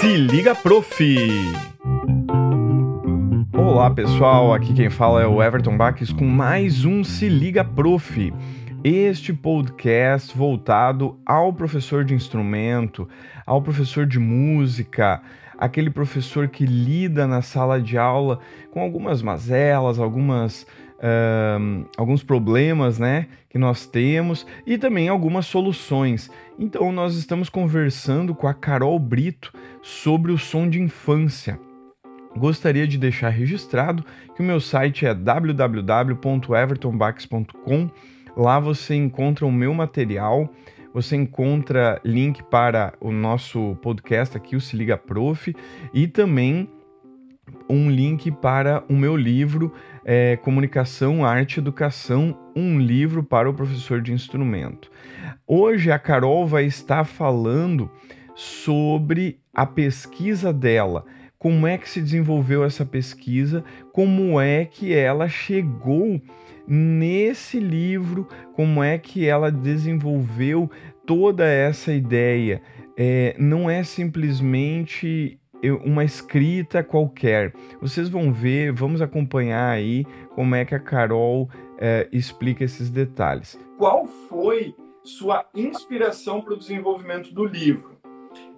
Se liga, prof! Olá pessoal, aqui quem fala é o Everton Baques com mais um Se Liga Prof. Este podcast voltado ao professor de instrumento, ao professor de música, aquele professor que lida na sala de aula com algumas mazelas, algumas Alguns problemas né, que nós temos e também algumas soluções. Então, nós estamos conversando com a Carol Brito sobre o som de infância. Gostaria de deixar registrado que o meu site é www.evertonbax.com. Lá você encontra o meu material, você encontra link para o nosso podcast aqui, o Se Liga Prof, e também um link para o meu livro é, Comunicação, Arte e Educação, um livro para o professor de instrumento. Hoje a Carol vai estar falando sobre a pesquisa dela, como é que se desenvolveu essa pesquisa, como é que ela chegou nesse livro, como é que ela desenvolveu toda essa ideia. É, não é simplesmente uma escrita qualquer. Vocês vão ver, vamos acompanhar aí como é que a Carol é, explica esses detalhes. Qual foi sua inspiração para o desenvolvimento do livro?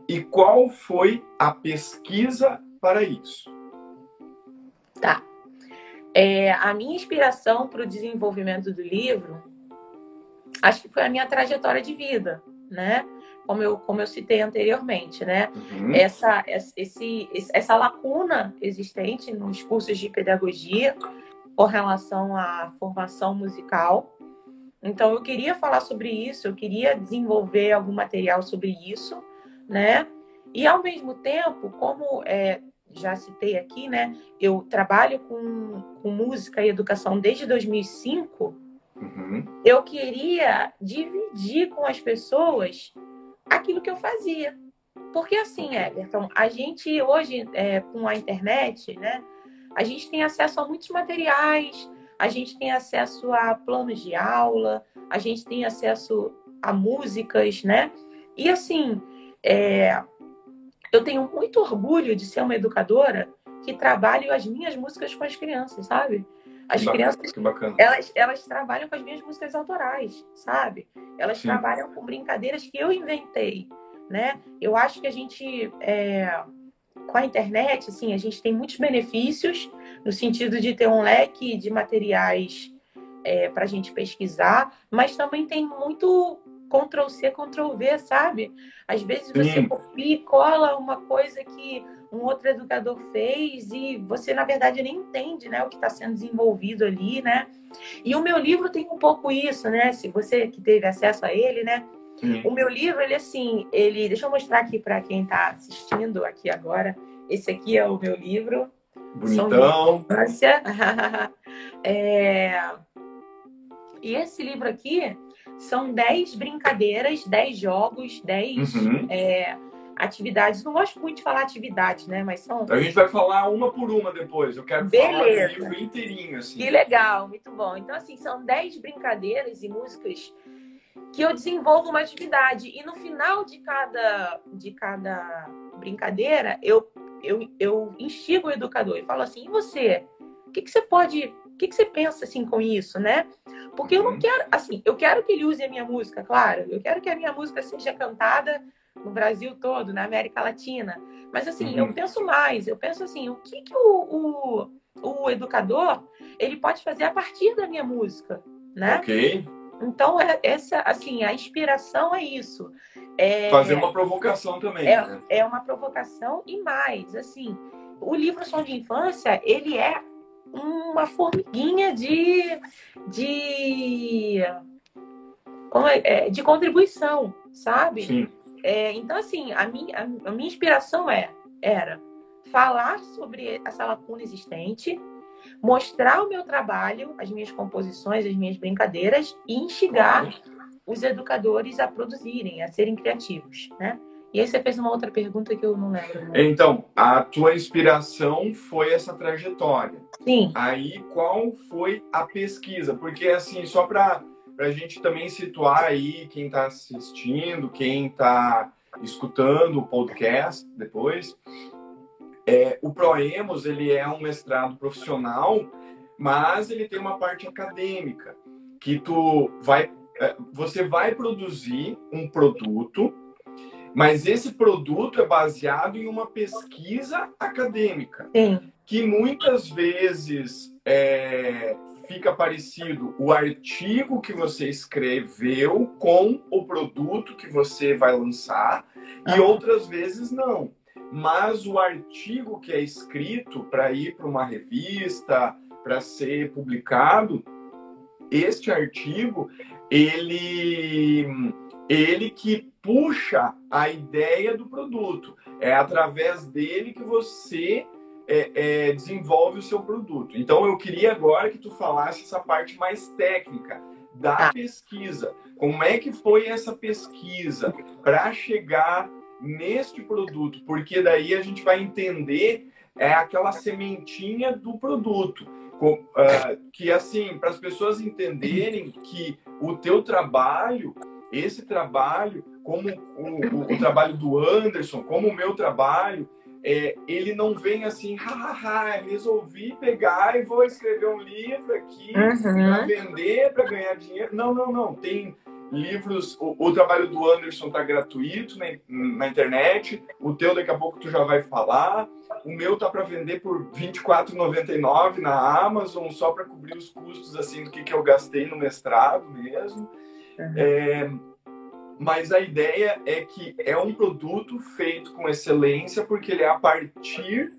E qual foi a pesquisa para isso? Tá. É, a minha inspiração para o desenvolvimento do livro, acho que foi a minha trajetória de vida, né? Como eu, como eu citei anteriormente, né? Uhum. Essa, esse, essa lacuna existente nos cursos de pedagogia com relação à formação musical. Então, eu queria falar sobre isso, eu queria desenvolver algum material sobre isso, né? E, ao mesmo tempo, como é, já citei aqui, né? Eu trabalho com, com música e educação desde 2005. Uhum. Eu queria dividir com as pessoas aquilo que eu fazia. Porque assim, Everton, a gente hoje, é, com a internet, né, a gente tem acesso a muitos materiais, a gente tem acesso a planos de aula, a gente tem acesso a músicas, né? E assim, é, eu tenho muito orgulho de ser uma educadora que trabalha as minhas músicas com as crianças, sabe? As que crianças, bacana, elas, elas trabalham com as minhas músicas autorais, sabe? Elas Sim. trabalham com brincadeiras que eu inventei, né? Eu acho que a gente, é, com a internet, assim, a gente tem muitos benefícios no sentido de ter um leque de materiais é, para a gente pesquisar, mas também tem muito Ctrl C, Ctrl V, sabe? Às vezes você copia e cola uma coisa que um outro educador fez e você, na verdade, nem entende né, o que está sendo desenvolvido ali, né? E o meu livro tem um pouco isso, né? Se você que teve acesso a ele, né? O meu livro, ele assim, ele. Deixa eu mostrar aqui para quem está assistindo aqui agora. Esse aqui é o meu livro. Bonitão. é... E esse livro aqui, são 10 brincadeiras, 10 jogos, 10 uhum. é, atividades. Não gosto muito de falar atividades, né? Mas são. A gente vai falar uma por uma depois. Eu quero Beleza. falar do livro inteirinho, assim. Que legal, muito bom. Então, assim, são 10 brincadeiras e músicas que eu desenvolvo uma atividade. E no final de cada, de cada brincadeira, eu, eu, eu instigo o educador e falo assim: e você? O que, que você pode o que, que você pensa assim com isso, né? Porque eu não uhum. quero, assim, eu quero que ele use a minha música, claro. Eu quero que a minha música seja cantada no Brasil todo, na América Latina. Mas assim, uhum. eu penso mais. Eu penso assim, o que, que o, o, o educador ele pode fazer a partir da minha música, né? Ok. Então, é, essa, assim, a inspiração é isso. É, Fazer uma provocação também. É, né? é uma provocação e mais, assim, o livro Som de Infância, ele é uma formiguinha de, de, é, de contribuição, sabe? Sim. É, então, assim, a minha, a minha inspiração é, era falar sobre essa lacuna existente, mostrar o meu trabalho, as minhas composições, as minhas brincadeiras e instigar os educadores a produzirem, a serem criativos, né? E aí você fez uma outra pergunta que eu não lembro. Né? Então, a tua inspiração foi essa trajetória. Sim. Aí, qual foi a pesquisa? Porque, assim, só para a gente também situar aí quem está assistindo, quem está escutando o podcast depois. É, o Proemos ele é um mestrado profissional, mas ele tem uma parte acadêmica que tu vai, é, você vai produzir um produto, mas esse produto é baseado em uma pesquisa acadêmica, Sim. que muitas vezes é, fica parecido o artigo que você escreveu com o produto que você vai lançar, e outras vezes não. Mas o artigo que é escrito para ir para uma revista, para ser publicado, este artigo, ele, ele que puxa a ideia do produto. É através dele que você é, é, desenvolve o seu produto. Então, eu queria agora que tu falasse essa parte mais técnica da Tá. pesquisa. Como é que foi essa pesquisa para chegar neste produto? Porque daí a gente vai entender é aquela sementinha do produto. Com- ah, que assim, para as pessoas entenderem que o teu trabalho, esse trabalho, como o, o- o trabalho do Anderson, como o meu trabalho, é, ele não vem assim, hahaha, resolvi pegar e vou escrever um livro aqui para Uhum. vender, para ganhar dinheiro. Não, não, não. Tem livros, o, o trabalho do Anderson tá gratuito na, na internet, o teu daqui a pouco tu já vai falar. O meu tá para vender por R$ 24,99 na Amazon, só para cobrir os custos assim do que, que eu gastei no mestrado mesmo. Uhum. É, mas a ideia é que é um produto feito com excelência porque ele é a partir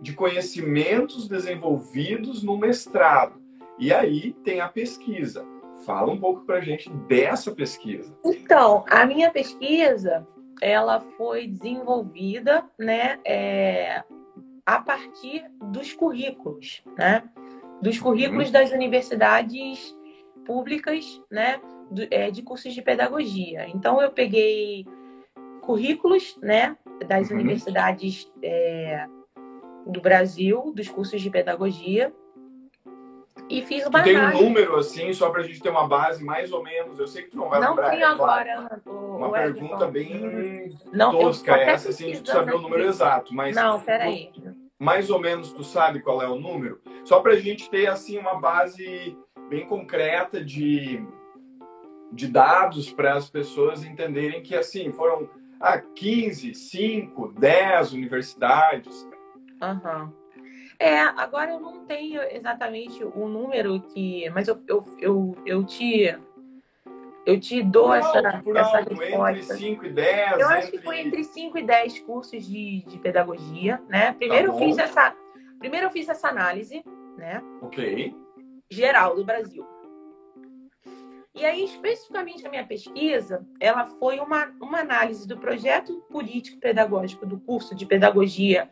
de conhecimentos desenvolvidos no mestrado. E aí tem a pesquisa. Fala um pouco para a gente dessa pesquisa. Então, a minha pesquisa, ela foi desenvolvida, né, é, a partir dos currículos, né, dos currículos das universidades públicas, né, do- é, de cursos de pedagogia. Então, eu peguei currículos, né, das Uhum. universidades é, do Brasil, dos cursos de pedagogia, e fiz uma tem um número assim, só para a gente ter uma base mais ou menos. Eu sei que tu não vai Não lembrar. tenho é claro. agora. o- Uma o pergunta bem Não, tosca essa, assim, de saber o número exato. Mas Não, peraí. mais ou menos tu sabe qual é o número? Só para a gente ter assim uma base bem concreta de, de dados para as pessoas entenderem que assim foram ah, 15, 5, 10 universidades. Aham. É, agora eu não tenho exatamente o número que. Mas eu, eu, eu, eu te. Eu te dou por essa, alto, por essa alto, entre resposta. 5 e 10. Eu acho que foi entre 5 e 10 cursos de, de pedagogia, né? Primeiro eu bom. fiz essa. Primeiro eu fiz essa análise, né? Ok. geral do Brasil. E aí, especificamente a minha pesquisa, ela foi uma, uma análise do projeto político pedagógico do curso de pedagogia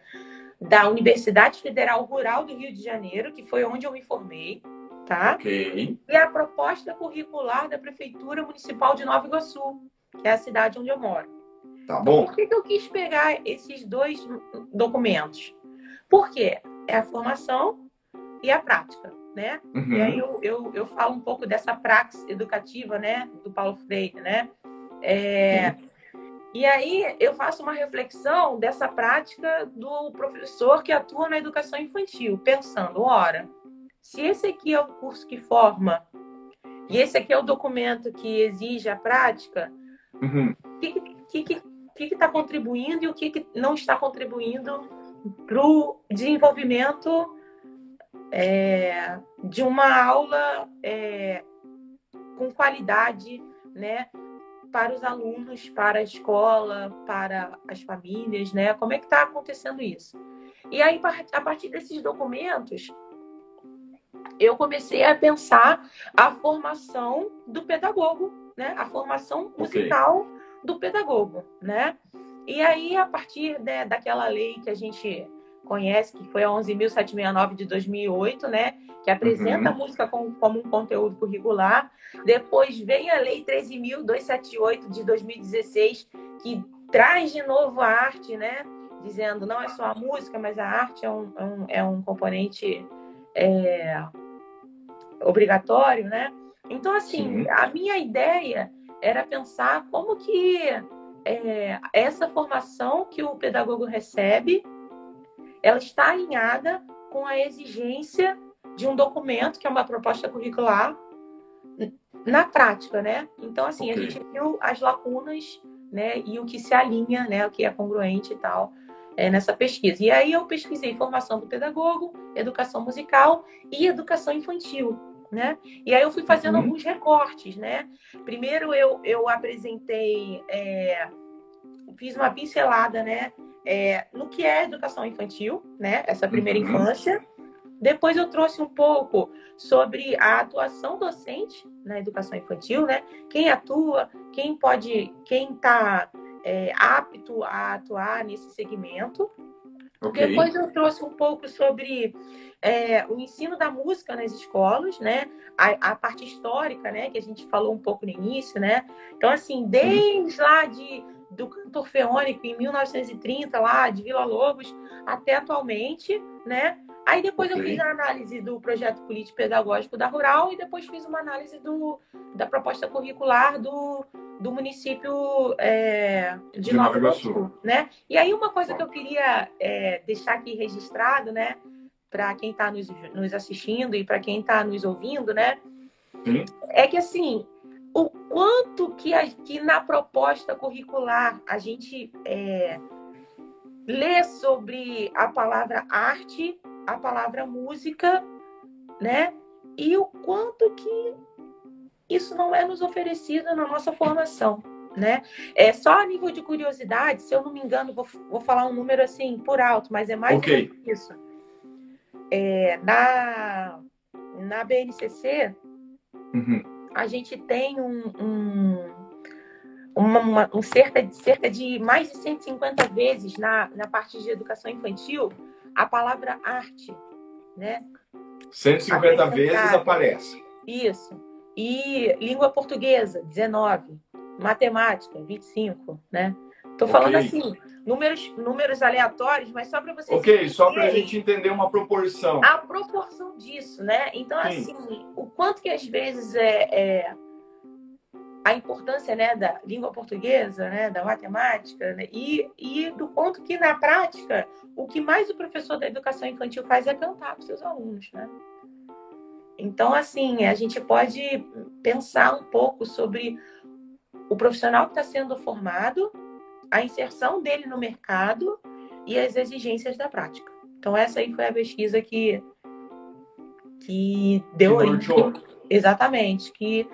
da Universidade Federal Rural do Rio de Janeiro, que foi onde eu me formei, tá? Ok. E a proposta curricular da Prefeitura Municipal de Nova Iguaçu, que é a cidade onde eu moro. Tá bom. Por que, que eu quis pegar esses dois documentos? Porque é a formação e a prática, né? Uhum. E aí eu, eu, eu falo um pouco dessa praxis educativa, né, do Paulo Freire, né? É, e aí eu faço uma reflexão dessa prática do professor que atua na educação infantil, pensando, ora, se esse aqui é o curso que forma e esse aqui é o documento que exige a prática, Uhum. o que que que que está contribuindo e o que, que não está contribuindo para o desenvolvimento é, de uma aula é, com qualidade, né, para os alunos, para a escola, para as famílias, né? Como é que está acontecendo isso? E aí, a partir desses documentos, eu comecei a pensar a formação do pedagogo, né? A formação musical do pedagogo, né? E aí, a partir né, daquela lei que a gente conhece, que foi a 11.769 de 2008, né? Que apresenta Uhum. a música como, como um conteúdo curricular. Depois vem a lei 13.278 de 2016, que traz de novo a arte, né? Dizendo não é só a música, mas a arte é um, é um, é um componente é, obrigatório, né? Então, assim, Sim. a minha ideia era pensar como que é, essa formação que o pedagogo recebe, ela está alinhada com a exigência de um documento, que é uma proposta curricular, na prática, né? Então, assim, okay. a gente viu as lacunas, né? E o que se alinha, né? O que é congruente e tal, é, nessa pesquisa. E aí eu pesquisei formação do pedagogo, educação musical e educação infantil, né? E aí eu fui fazendo uhum. alguns recortes, né? Primeiro eu, eu apresentei, é, fiz uma pincelada, né? É, no que é educação infantil, né? Essa primeira uhum. infância. Depois eu trouxe um pouco sobre a atuação docente na educação infantil, né? Quem atua, quem pode, quem está é, apto a atuar nesse segmento. Okay. Depois eu trouxe um pouco sobre é, o ensino da música nas escolas, né? A, a, parte histórica, né? Que a gente falou um pouco no início, né? Então, assim, desde lá de, do cantor feônico em 1930, lá de Vila Lobos, até atualmente, né? Aí depois okay. eu fiz a análise do projeto político-pedagógico da Rural e depois fiz uma análise do, da proposta curricular do, do município é, de, de Nova Iguaçu, né? E aí uma coisa que eu queria é, deixar aqui registrado, né? Para quem está nos, nos assistindo e para quem está nos ouvindo, né? Sim. É que assim, o quanto que, a, que na proposta curricular a gente é, lê sobre a palavra arte a palavra música, né? E o quanto que isso não é nos oferecido na nossa formação, né? É só a nível de curiosidade, se eu não me engano, vou, vou falar um número assim por alto, mas é mais okay. isso. É, na, na BNCC, uhum. A gente tem um, um, uma, uma, um cerca, de, cerca de mais de 150 vezes na, na parte de educação infantil a palavra arte, né? 150 vezes aparece. Isso. E língua portuguesa, 19. Matemática, 25, né? Tô falando okay. assim, números, números aleatórios, mas só para vocês Ok, só para a gente entender uma proporção. A proporção disso, né? Então, Sim. assim, o quanto que às vezes é, é a importância né, da língua portuguesa, né, da matemática, né, e, e do ponto que, na prática, o que mais o professor da educação infantil faz é cantar para os seus alunos. Né? Então, assim, a gente pode pensar um pouco sobre o profissional que está sendo formado, a inserção dele no mercado e as exigências da prática. Então, essa aí foi a pesquisa que, que deu origem. Exatamente, que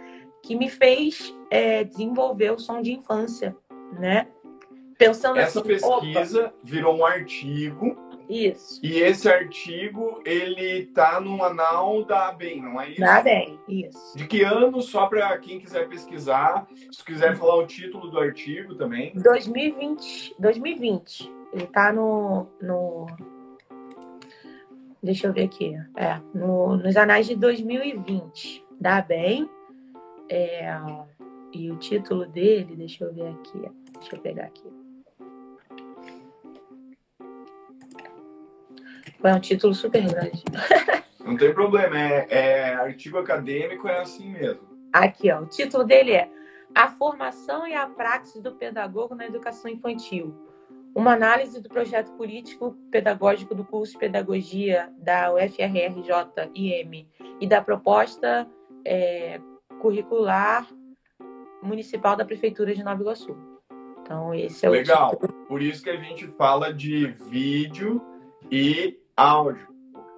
que me fez é, desenvolver o som de infância, né? Pensando Essa assim, pesquisa opa, virou um artigo. Isso. E esse artigo, ele tá no anal da ABEM, não é isso? Da ABEM, isso. De que ano, só para quem quiser pesquisar, se quiser falar o título do artigo também. 2020. 2020. Ele tá no, no deixa eu ver aqui, é, no, nos anais de 2020 da ABEM, é, e o título dele, deixa eu ver aqui. Deixa eu pegar aqui. Foi um título super grande. Não tem problema, é, é, artigo acadêmico, é assim mesmo. Aqui, ó, o título dele é A Formação e a Praxis do Pedagogo na Educação Infantil. Uma análise do projeto político pedagógico do curso de Pedagogia da UFRRJ-IM e da proposta é, curricular municipal da Prefeitura de Nova Iguaçu. Então, esse é o. Legal. Tipo... Por isso que a gente fala de vídeo e áudio.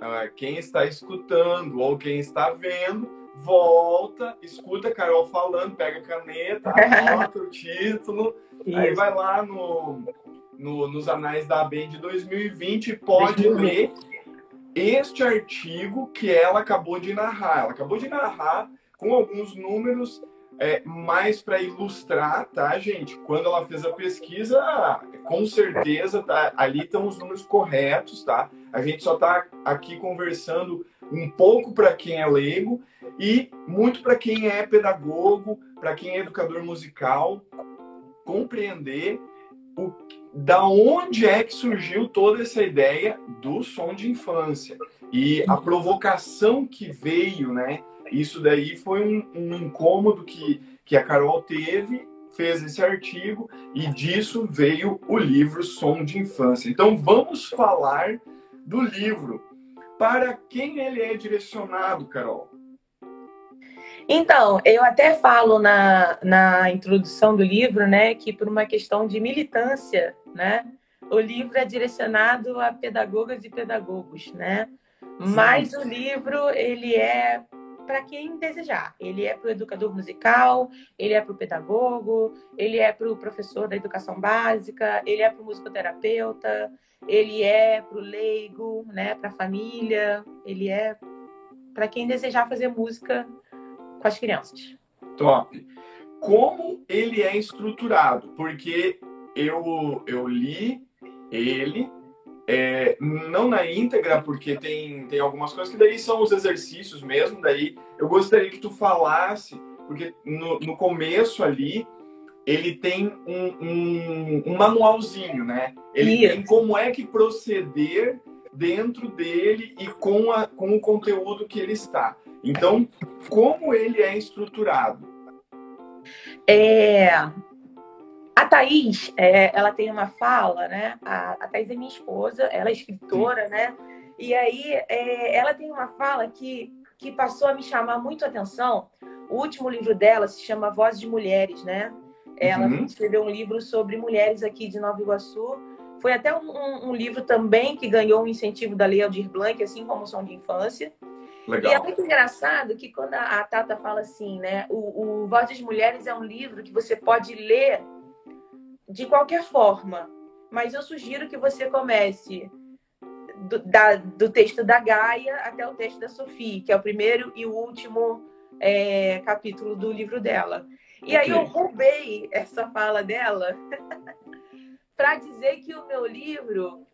É, quem está escutando ou quem está vendo, volta, escuta a Carol falando, pega a caneta, anota o título, isso. aí vai lá no, no, nos anais da ABEM de 2020 e pode ler este artigo que ela acabou de narrar. Ela acabou de narrar com alguns números é, mais para ilustrar, tá, gente? Quando ela fez a pesquisa, com certeza tá, ali estão os números corretos, tá? A gente só está aqui conversando um pouco para quem é leigo e muito para quem é pedagogo, para quem é educador musical, compreender o, da onde é que surgiu toda essa ideia do som de infância e a provocação que veio, né? Isso daí foi um, um incômodo que, que a Carol teve fez esse artigo e disso veio o livro Som de Infância. Então vamos falar do livro. Para quem ele é direcionado, Carol? Então, eu até falo na, na introdução do livro, né, que por uma questão de militância, né, o livro é direcionado a pedagogas e pedagogos, né? Sim. Mas o livro, ele é para quem desejar. Ele é para o educador musical, ele é para o pedagogo, ele é para o professor da educação básica, ele é para o musicoterapeuta, ele é para o leigo, né, para a família, ele é para quem desejar fazer música com as crianças. Top. Como ele é estruturado? Porque eu, eu li ele, é, não na íntegra, porque tem, tem algumas coisas que daí são os exercícios mesmo, daí eu gostaria que tu falasse, porque no, no começo ali ele tem um, um, um manualzinho, né? Ele Isso. tem como é que proceder dentro dele e com, a, com o conteúdo que ele está. Então, como ele é estruturado? É, a Thaís, é, ela tem uma fala, né? A, a Thaís é minha esposa, ela é escritora, Sim. né? E aí é, ela tem uma fala que, que passou a me chamar muito a atenção. O último livro dela se chama Vozes de Mulheres, né? Ela uhum. escreveu um livro sobre mulheres aqui de Nova Iguaçu. Foi até um, um, um livro também que ganhou um incentivo da Lei Aldir Blanc, assim como o Som de Infância. Legal. E é muito engraçado que quando a, a Tata fala assim, né? O, o Vozes de Mulheres é um livro que você pode ler de qualquer forma, mas eu sugiro que você comece do, da, do texto da Gaia até o texto da Sophie, que é o primeiro e o último é, capítulo do livro dela. E okay. aí eu roubei essa fala dela para dizer que o meu livro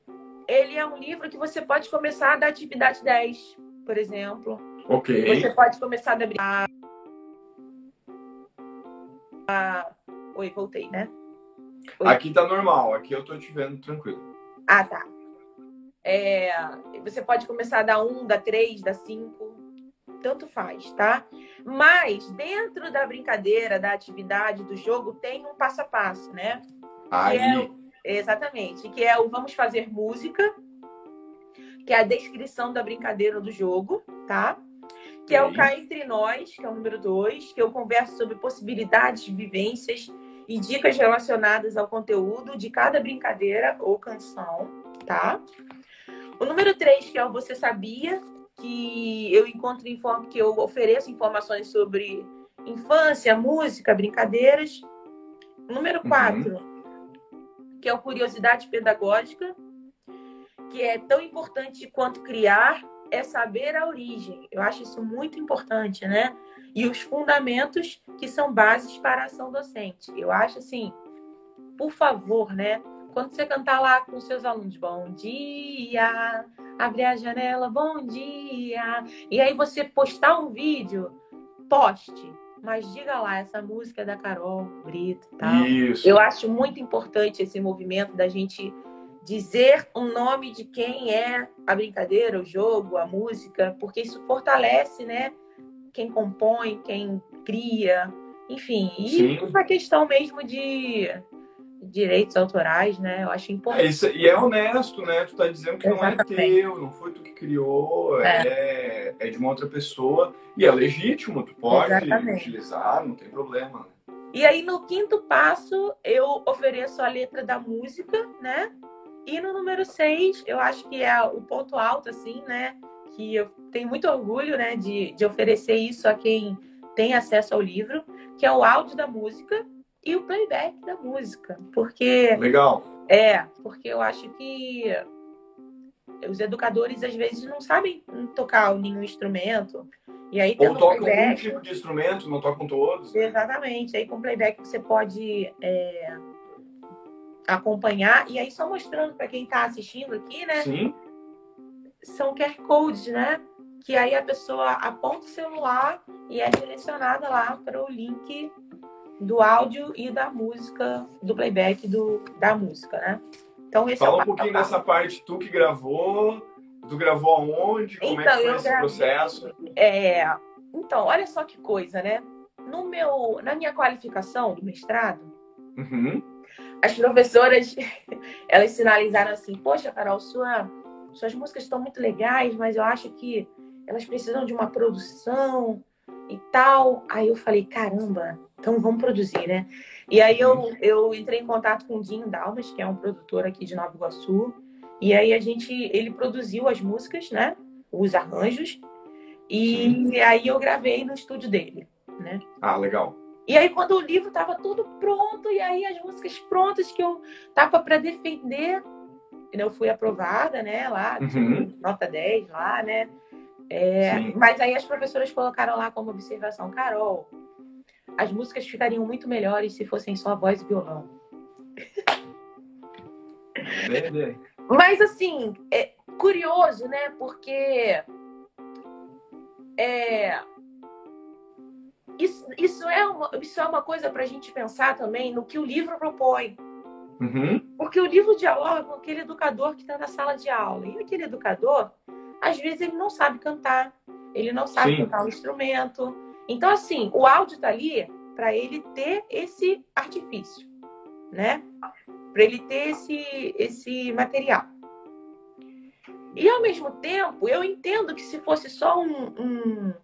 ele é um livro que você pode começar da atividade 10, por exemplo. Ok. Você pode começar da. Ah, oi, voltei, né? Oi. Aqui tá normal, aqui eu tô te vendo tranquilo. Ah, tá. É, você pode começar da 1, da 3, da 5, tanto faz, tá? Mas dentro da brincadeira, da atividade, do jogo, tem um passo a passo, né? Aí. É exatamente, que é o vamos fazer música, que é a descrição da brincadeira do jogo, tá? Que é o cá entre nós, que é o número 2, que eu converso sobre possibilidades, vivências e dicas relacionadas ao conteúdo de cada brincadeira ou canção, tá? O número 3, que é o Você Sabia, que eu encontro informo que eu ofereço informações sobre infância, música, brincadeiras. O número 4, uhum. que é o Curiosidade Pedagógica, que é tão importante quanto criar é saber a origem. Eu acho isso muito importante, né? e os fundamentos que são bases para a ação docente. Eu acho assim, por favor, né? Quando você cantar lá com seus alunos, bom dia, abrir a janela, bom dia, e aí você postar um vídeo, poste, mas diga lá, essa música é da Carol Brito e tal. Isso. Eu acho muito importante esse movimento da gente dizer o nome de quem é a brincadeira, o jogo, a música, porque isso fortalece, né? quem compõe, quem cria, enfim. E Sim. uma questão mesmo de direitos autorais, né? Eu acho importante. É, isso, e é honesto, né? Tu tá dizendo que Exatamente. não é teu, não foi tu que criou, é. é. É, de uma outra pessoa. E é legítimo, tu pode Exatamente. utilizar, não tem problema. E aí, no quinto passo, eu ofereço a letra da música, né? E no número seis, eu acho que é o ponto alto, assim, né? que eu tenho muito orgulho né, de, de oferecer isso a quem tem acesso ao livro, que é o áudio da música e o playback da música. Porque. Legal. É, porque eu acho que os educadores às vezes não sabem tocar nenhum instrumento. E aí, Ou tocam playback, um tipo de instrumento, não tocam todos. Né? Exatamente. Aí com playback você pode é, acompanhar. E aí, só mostrando para quem está assistindo aqui, né? Sim são QR codes, né? Que aí a pessoa aponta o celular e é direcionada lá para o link do áudio e da música, do playback do, da música, né? Então, esse Fala é um pouquinho dessa parte, tu que gravou, tu gravou aonde, como então, é que então, foi esse processo? É, então, olha só que coisa, né? no meu, na minha qualificação do mestrado, Uhum. As professoras elas sinalizaram assim: Poxa, Carol, sua, suas músicas estão muito legais, mas eu acho que elas precisam de uma produção e tal. Aí eu falei: Caramba, então vamos produzir, né? E aí eu, eu entrei em contato com o Dinho Dalmas, que é um produtor aqui de Nova Iguaçu. E aí a gente, ele produziu as músicas, né? Os arranjos. E aí eu gravei no estúdio dele, né? Ah, legal. E aí, quando o livro estava tudo pronto, e aí as músicas prontas que eu tava para defender, eu fui aprovada, né? Lá, Uhum. nota 10 lá, né? É, mas aí as professoras colocaram lá como observação, Carol, as músicas ficariam muito melhores se fossem só voz e violão. Mas assim, é curioso, né? Porque é, isso, isso, é uma, isso é uma coisa para a gente pensar também no que o livro propõe. Uhum. Porque o livro dialoga com aquele educador que está na sala de aula. E aquele educador, às vezes, ele não sabe cantar, ele não sabe Sim. tocar um instrumento. Então, assim, o áudio está ali para ele ter esse artifício, né? Para ele ter esse, esse material. E, ao mesmo tempo, eu entendo que se fosse só um, um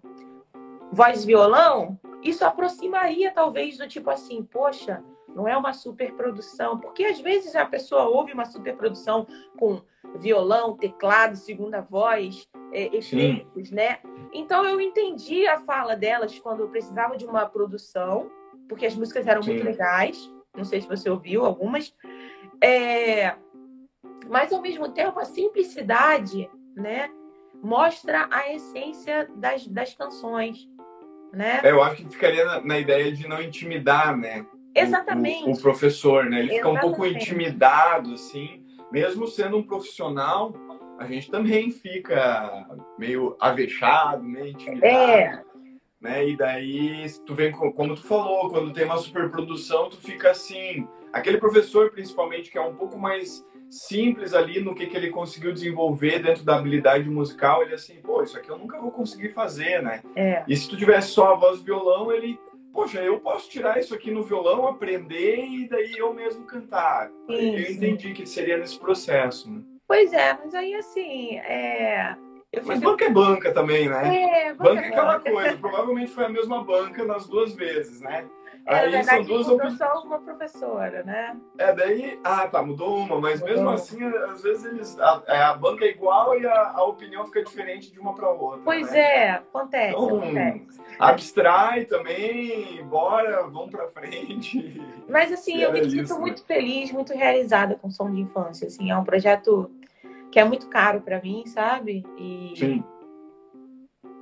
voz violão, isso aproximaria, talvez, do tipo assim, poxa, não é uma superprodução, porque às vezes a pessoa ouve uma superprodução com violão, teclado, segunda voz, é, efeitos, né? Então eu entendi a fala delas quando eu precisava de uma produção, porque as músicas eram Sim. muito legais. Não sei se você ouviu algumas. É, Mas ao mesmo tempo a simplicidade, né, mostra a essência das, das canções, né? É, eu acho que ficaria na, na ideia de não intimidar, né? o- Exatamente. O, o professor, né? Ele fica um pouco Exatamente. intimidado, assim. Mesmo sendo um profissional, a gente também fica meio avexado, meio intimidado. É. Né? E daí, tu vem, co- como tu falou, quando tem uma superprodução, tu fica assim. Aquele professor, principalmente, que é um pouco mais simples ali no que, que ele conseguiu desenvolver dentro da habilidade musical, ele é assim, pô, isso aqui eu nunca vou conseguir fazer, né? É. E se tu tivesse só a voz e violão, ele, poxa, eu posso tirar isso aqui no violão, aprender e daí eu mesmo cantar. Sim, eu entendi que seria nesse processo. Né? Pois é, mas aí assim, é... eu Mas banca é banca também, né? É, Banca é aquela banca. coisa. Provavelmente foi a mesma banca nas duas vezes, né? É, Aí são verdade, duas mudou só uma professora, né? É, daí. Ah, tá, mudou uma, mas Mudou. mesmo assim, às vezes eles. A, é, a banca é igual e a, a opinião fica diferente de uma para outra. Pois né? é, acontece, Então, acontece. Abstrai também, bora, vamos pra frente. Mas assim, eu me sinto isso, né? muito feliz, muito realizada com Som de Infância. Assim, é um projeto que é muito caro para mim, sabe? E, Sim.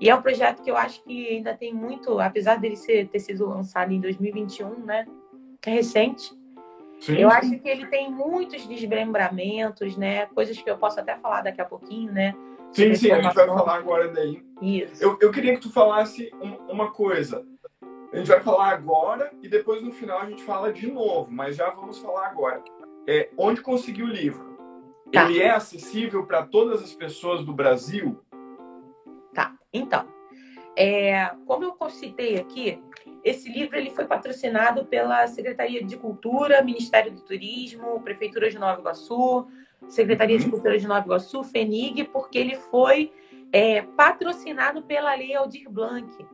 E é um projeto que eu acho que ainda tem muito, apesar dele ser, ter sido lançado em 2021, né? É recente. Sim. Eu acho que ele tem muitos desmembramentos, né? Coisas que eu posso até falar daqui a pouquinho, né? Sim, sim, a gente vai falar agora daí. Isso. Eu, eu queria que tu falasse um- uma coisa. A gente vai falar agora e depois no final a gente fala de novo, mas já vamos falar agora. É, onde conseguir o livro? Tá. Ele é acessível para todas as pessoas do Brasil? Então, é, como eu citei aqui, esse livro ele foi patrocinado pela Secretaria de Cultura, Ministério do Turismo, Prefeitura de Nova Iguaçu, Secretaria de Uhum. Cultura de Nova Iguaçu, FENIG, porque ele foi é, patrocinado pela Lei Aldir Blanc,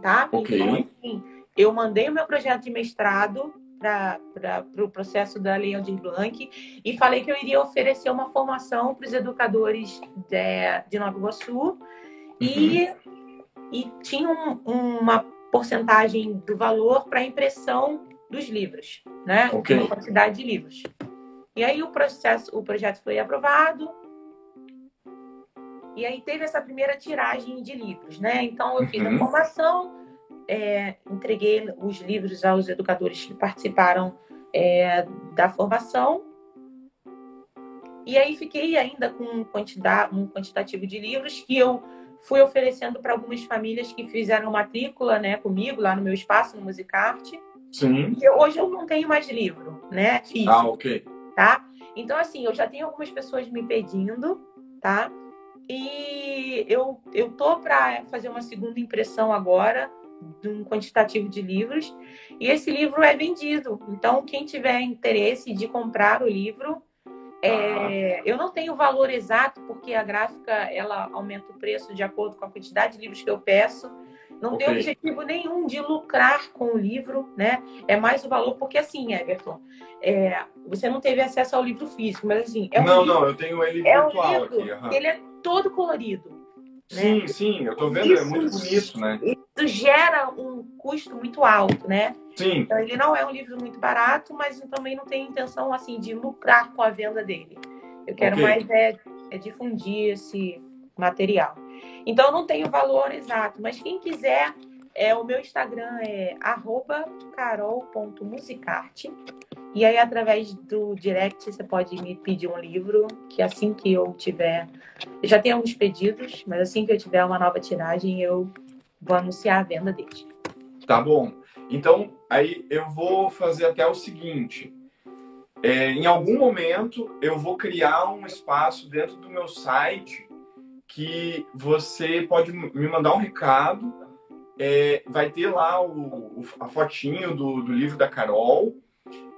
tá? Ok. Então, assim, eu mandei o meu projeto de mestrado para o pro processo da Lei Aldir Blanc e falei que eu iria oferecer uma formação para os educadores de, de Nova Iguaçu e, e tinha um- uma porcentagem do valor para impressão dos livros, né? Ok. Uma quantidade de livros. E aí o processo, o projeto foi aprovado. E aí teve essa primeira tiragem de livros, né? Então eu fiz a Uhum. formação, é, entreguei os livros aos educadores que participaram é, da formação. E aí fiquei ainda com um, quantidade, um quantitativo de livros que eu fui oferecendo para algumas famílias que fizeram matrícula né, comigo lá no meu espaço, no Musicarte. Sim. E hoje eu não tenho mais livro, né? Físico Ah, ok. tá? Então, assim, eu já tenho algumas pessoas me pedindo, tá? E eu, eu tô para fazer uma segunda impressão agora de um quantitativo de livros e esse livro é vendido. Então, quem tiver interesse de comprar o livro, é, eu não tenho o valor exato porque a gráfica ela aumenta o preço de acordo com a quantidade de livros que eu peço. Não okay. tem objetivo nenhum de lucrar com o livro, né? É mais o valor, porque assim, Everton, é, você não teve acesso ao livro físico, mas assim. É um não, livro, não, eu tenho ele virtual é um livro, aqui. Uhum. Ele é todo colorido. Sim, né? sim, eu tô vendo, isso, é muito bonito, né? Isso gera um custo muito alto, né? Sim. Então ele não é um livro muito barato, mas também não tem intenção assim de lucrar com a venda dele. Eu quero okay. mais é, é difundir esse material. Então eu não tenho valor exato, mas quem quiser, é, o meu Instagram é carol.musicarte. E aí, através do direct, você pode me pedir um livro, que assim que eu tiver. Eu já tenho alguns pedidos, mas assim que eu tiver uma nova tiragem, eu vou anunciar a venda deles. Tá bom. Então, aí eu vou fazer até o seguinte. É, em algum momento, eu vou criar um espaço dentro do meu site que você pode me mandar um recado. É, vai ter lá o, a fotinho do, do livro da Carol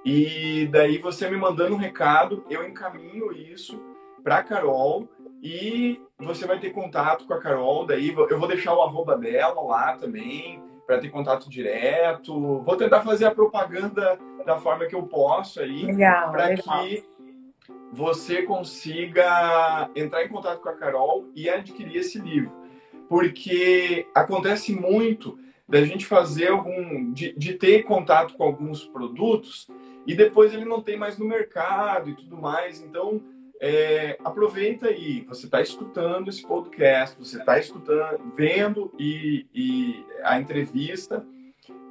e daí você me mandando um recado, eu encaminho isso para a Carol e você vai ter contato com a Carol. Daí eu vou deixar o arroba dela lá também para ter contato direto. Vou tentar fazer a propaganda da forma que eu posso aí para que você consiga entrar em contato com a Carol e adquirir esse livro. Porque acontece muito da gente fazer algum. de, de ter contato com alguns produtos e depois ele não tem mais no mercado e tudo mais. Então, é, aproveita aí, você está escutando esse podcast, você está escutando, vendo e, e a entrevista,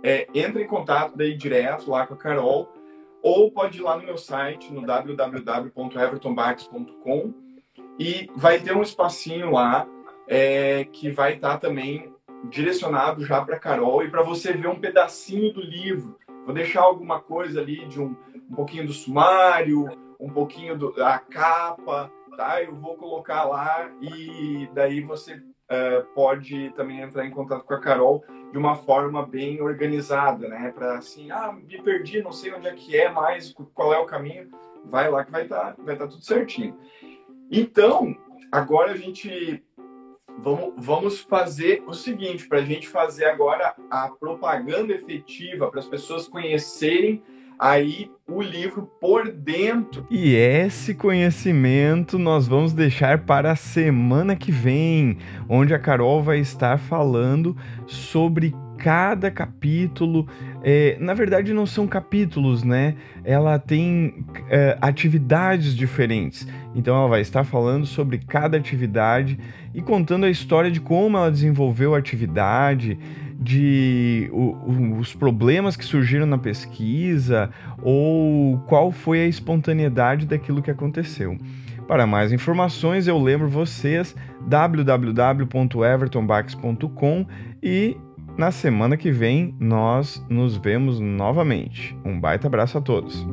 é, entra em contato daí direto lá com a Carol, ou pode ir lá no meu site, no www.evertonbax.com e vai ter um espacinho lá é, que vai estar tá também direcionado já para Carol e para você ver um pedacinho do livro. Vou deixar alguma coisa ali de um, um pouquinho do sumário, um pouquinho da capa, tá? Eu vou colocar lá e daí você uh, pode também entrar em contato com a Carol de uma forma bem organizada, né? Para assim, ah, me perdi, não sei onde é que é mais, qual é o caminho, vai lá que vai estar, tá, vai estar tá tudo certinho. Então, agora a gente vamos, vamos fazer o seguinte, para a gente fazer agora a propaganda efetiva, para as pessoas conhecerem aí o livro por dentro. E esse conhecimento nós vamos deixar para a semana que vem, onde a Carol vai estar falando sobre cada capítulo. É, na verdade, não são capítulos, né? Ela tem é, atividades diferentes. Então, ela vai estar falando sobre cada atividade e contando a história de como ela desenvolveu a atividade, de o, os problemas que surgiram na pesquisa ou qual foi a espontaneidade daquilo que aconteceu. Para mais informações, eu lembro vocês www.evertonbax.com e na semana que vem nós nos vemos novamente. Um baita abraço a todos.